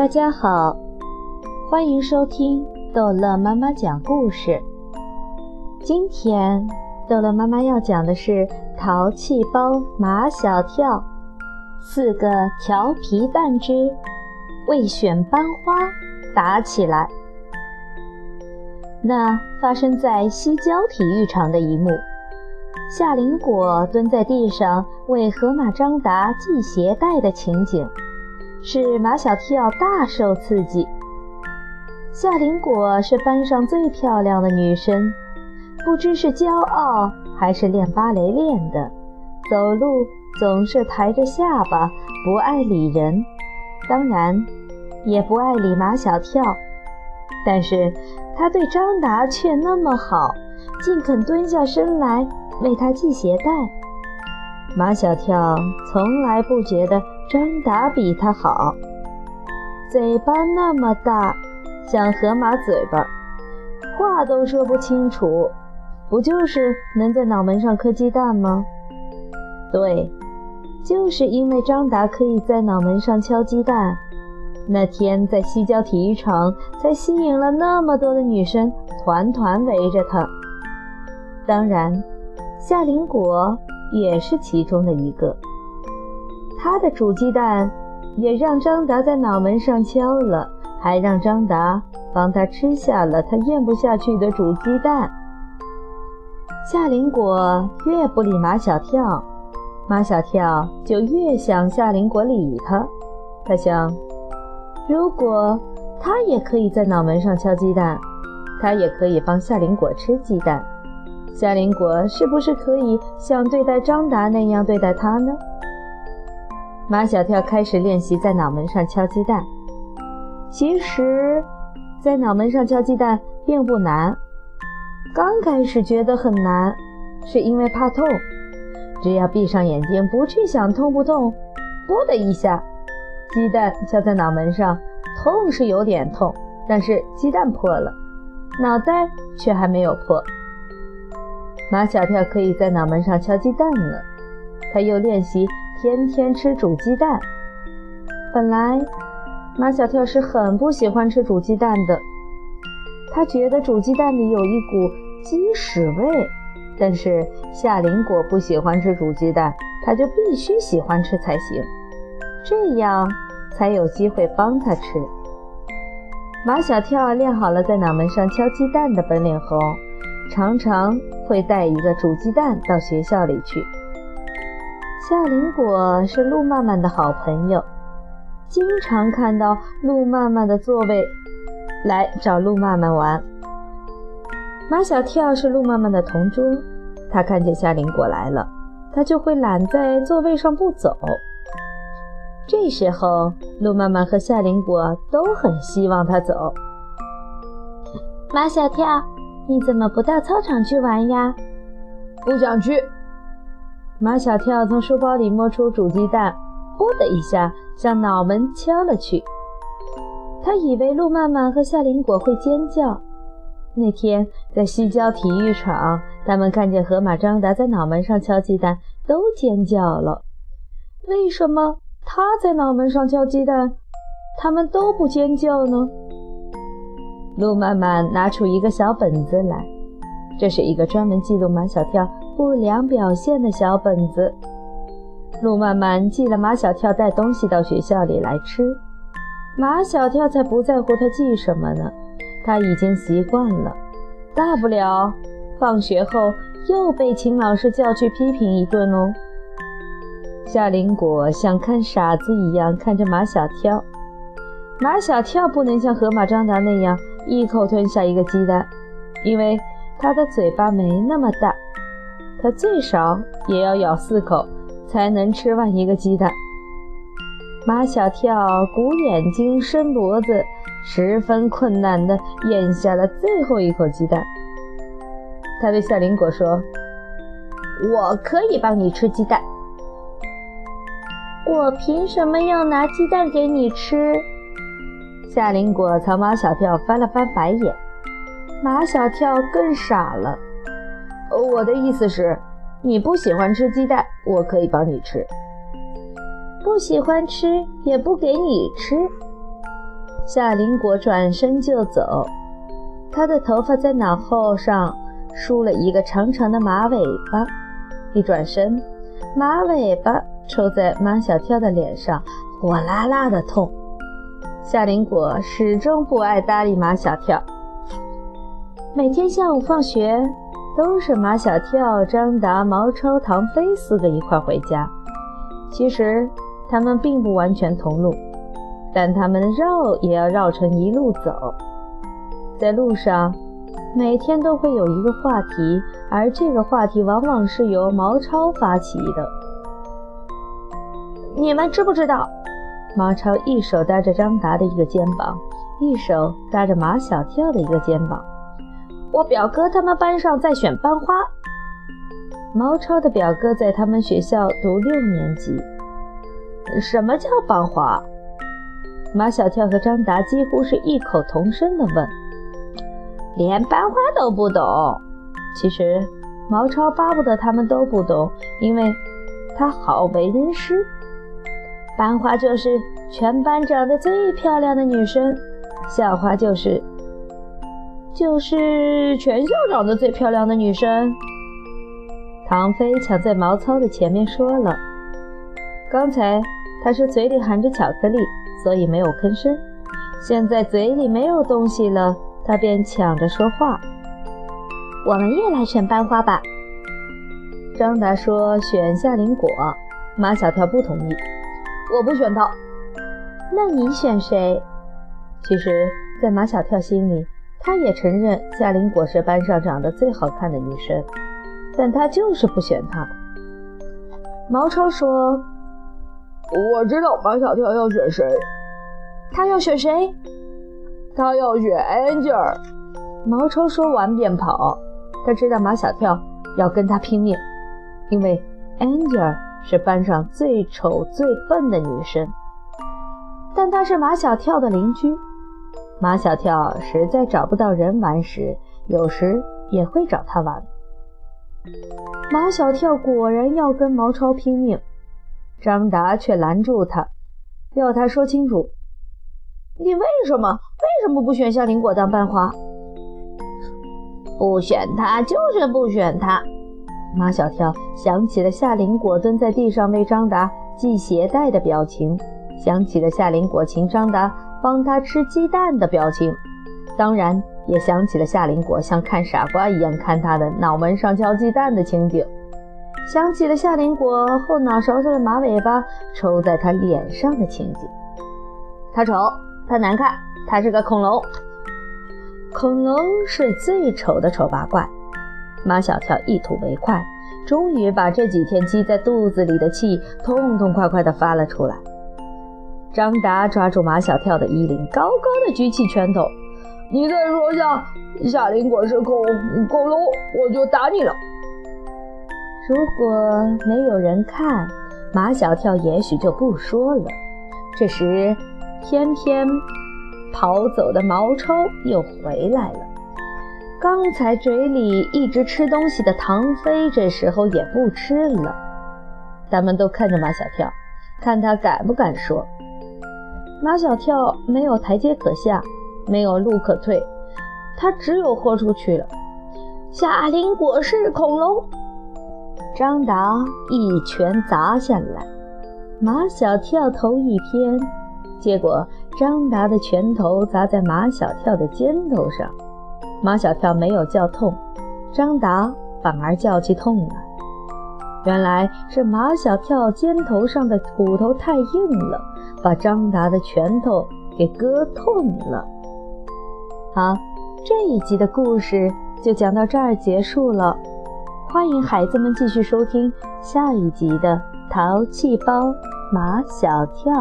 大家好，欢迎收听逗乐妈妈讲故事。今天逗乐妈妈要讲的是《淘气包马小跳》四个调皮蛋之为选班花打起来。那发生在西郊体育场的一幕，夏林果蹲在地上为河马张达系鞋带的情景。使马小跳大受刺激。夏林果是班上最漂亮的女生，不知是骄傲还是练芭蕾练的，走路总是抬着下巴，不爱理人，当然也不爱理马小跳。但是她对张达却那么好，竟肯蹲下身来为他系鞋带。马小跳从来不觉得。张达比他好，嘴巴那么大，像河马嘴巴，话都说不清楚，不就是能在脑门上磕鸡蛋吗？对，就是因为张达可以在脑门上敲鸡蛋，那天在西郊体育场才吸引了那么多的女生团团围着他。当然，夏林果也是其中的一个。他的煮鸡蛋也让张达在脑门上敲了，还让张达帮他吃下了他咽不下去的煮鸡蛋。夏林果越不理马小跳，马小跳就越想夏林果理他。他想，如果他也可以在脑门上敲鸡蛋，他也可以帮夏林果吃鸡蛋。夏林果是不是可以像对待张达那样对待他呢？马小跳开始练习在脑门上敲鸡蛋。其实，在脑门上敲鸡蛋并不难。刚开始觉得很难，是因为怕痛。只要闭上眼睛，不去想痛不痛，啵的一下，鸡蛋敲在脑门上，痛是有点痛，但是鸡蛋破了，脑袋却还没有破。马小跳可以在脑门上敲鸡蛋了。他又练习。天天吃煮鸡蛋。本来马小跳是很不喜欢吃煮鸡蛋的，他觉得煮鸡蛋里有一股鸡屎味。但是夏林果不喜欢吃煮鸡蛋，他就必须喜欢吃才行，这样才有机会帮他吃。马小跳练好了在脑门上敲鸡蛋的本领后，常常会带一个煮鸡蛋到学校里去。夏林果是路曼曼的好朋友，经常看到路曼曼的座位来找路曼曼玩。马小跳是路曼曼的同桌，他看见夏林果来了，他就会懒在座位上不走。这时候，路曼曼和夏林果都很希望他走。马小跳，你怎么不到操场去玩呀？不想去。马小跳从书包里摸出煮鸡蛋，啵的一下向脑门敲了去。他以为路曼曼和夏林果会尖叫。那天在西郊体育场，他们看见河马张达在脑门上敲鸡蛋，都尖叫了。为什么他在脑门上敲鸡蛋，他们都不尖叫呢？路曼曼拿出一个小本子来，这是一个专门记录马小跳。不良表现的小本子，路曼曼记了马小跳带东西到学校里来吃。马小跳才不在乎他记什么呢，他已经习惯了，大不了放学后又被秦老师叫去批评一顿哦。夏林果像看傻子一样看着马小跳，马小跳不能像河马张达那样一口吞下一个鸡蛋，因为他的嘴巴没那么大。他最少也要咬四口才能吃完一个鸡蛋。马小跳鼓眼睛、伸脖子，十分困难地咽下了最后一口鸡蛋。他对夏林果说：“我可以帮你吃鸡蛋。”“我凭什么要拿鸡蛋给你吃？”夏林果朝马小跳翻了翻白眼。马小跳更傻了。我的意思是，你不喜欢吃鸡蛋，我可以帮你吃。不喜欢吃也不给你吃。夏林果转身就走，他的头发在脑后上梳了一个长长的马尾巴。一转身，马尾巴抽在马小跳的脸上，火辣辣的痛。夏林果始终不爱搭理马小跳，每天下午放学都是马小跳、张达、毛超、唐飞四个一块回家。其实他们并不完全同路。但他们绕也要绕成一路走，在路上，每天都会有一个话题，而这个话题往往是由毛超发起的。你们知不知道？毛超一手搭着张达的一个肩膀，一手搭着马小跳的一个肩膀。我表哥他们班上在选班花。毛超的表哥在他们学校读六年级。什么叫班花？马小跳和张达几乎是异口同声地问：“连班花都不懂？”其实毛超巴不得他们都不懂，因为他好为人师。班花就是全班长得最漂亮的女生，校花就是就是全校长得最漂亮的女生。唐飞抢在毛糙的前面说了：“刚才他是嘴里含着巧克力。”所以没有吭声。现在嘴里没有东西了，他便抢着说话：“我们也来选班花吧。”张达说：“选夏林果。”马小跳不同意：“我不选他。”那你选谁？其实，在马小跳心里，他也承认夏林果是班上长得最好看的女生，但他就是不选她。毛超说。我知道马小跳要选谁，他要选谁？他要选 Angel。毛超说完便跑。他知道马小跳要跟他拼命，因为 Angel 是班上最丑最笨的女生。但她是马小跳的邻居，马小跳实在找不到人玩时，有时也会找他玩。马小跳果然要跟毛超拼命。张达却拦住他，要他说清楚：“你为什么为什么不选夏林果当班花？不选他就是不选他。”马小跳想起了夏林果蹲在地上为张达系鞋带的表情，想起了夏林果请张达帮他吃鸡蛋的表情，当然也想起了夏林果像看傻瓜一样看他的脑门上敲鸡蛋的情景。想起了夏林果后脑勺上的马尾巴抽在他脸上的情景，他丑，他难看，他是个恐龙。恐龙是最丑的丑八怪。马小跳一吐为快，终于把这几天积在肚子里的气痛痛快快地发了出来。张达抓住马小跳的衣领，高高的举起拳头：“你再说下夏林果是恐恐龙，我就打你了。”如果没有人看，马小跳也许就不说了。这时，偏偏跑走的毛超又回来了。刚才嘴里一直吃东西的唐飞，这时候也不吃了。他们都看着马小跳，看他敢不敢说。马小跳没有台阶可下，没有路可退，他只有豁出去了。夏林果是恐龙。张达一拳砸下来，马小跳头一偏，结果张达的拳头砸在马小跳的肩头上，马小跳没有叫痛，张达反而叫起痛来。原来是马小跳肩头上的骨头太硬了，把张达的拳头给割痛了。好，这一集的故事就讲到这儿结束了。欢迎孩子们继续收听下一集的《淘气包马小跳》。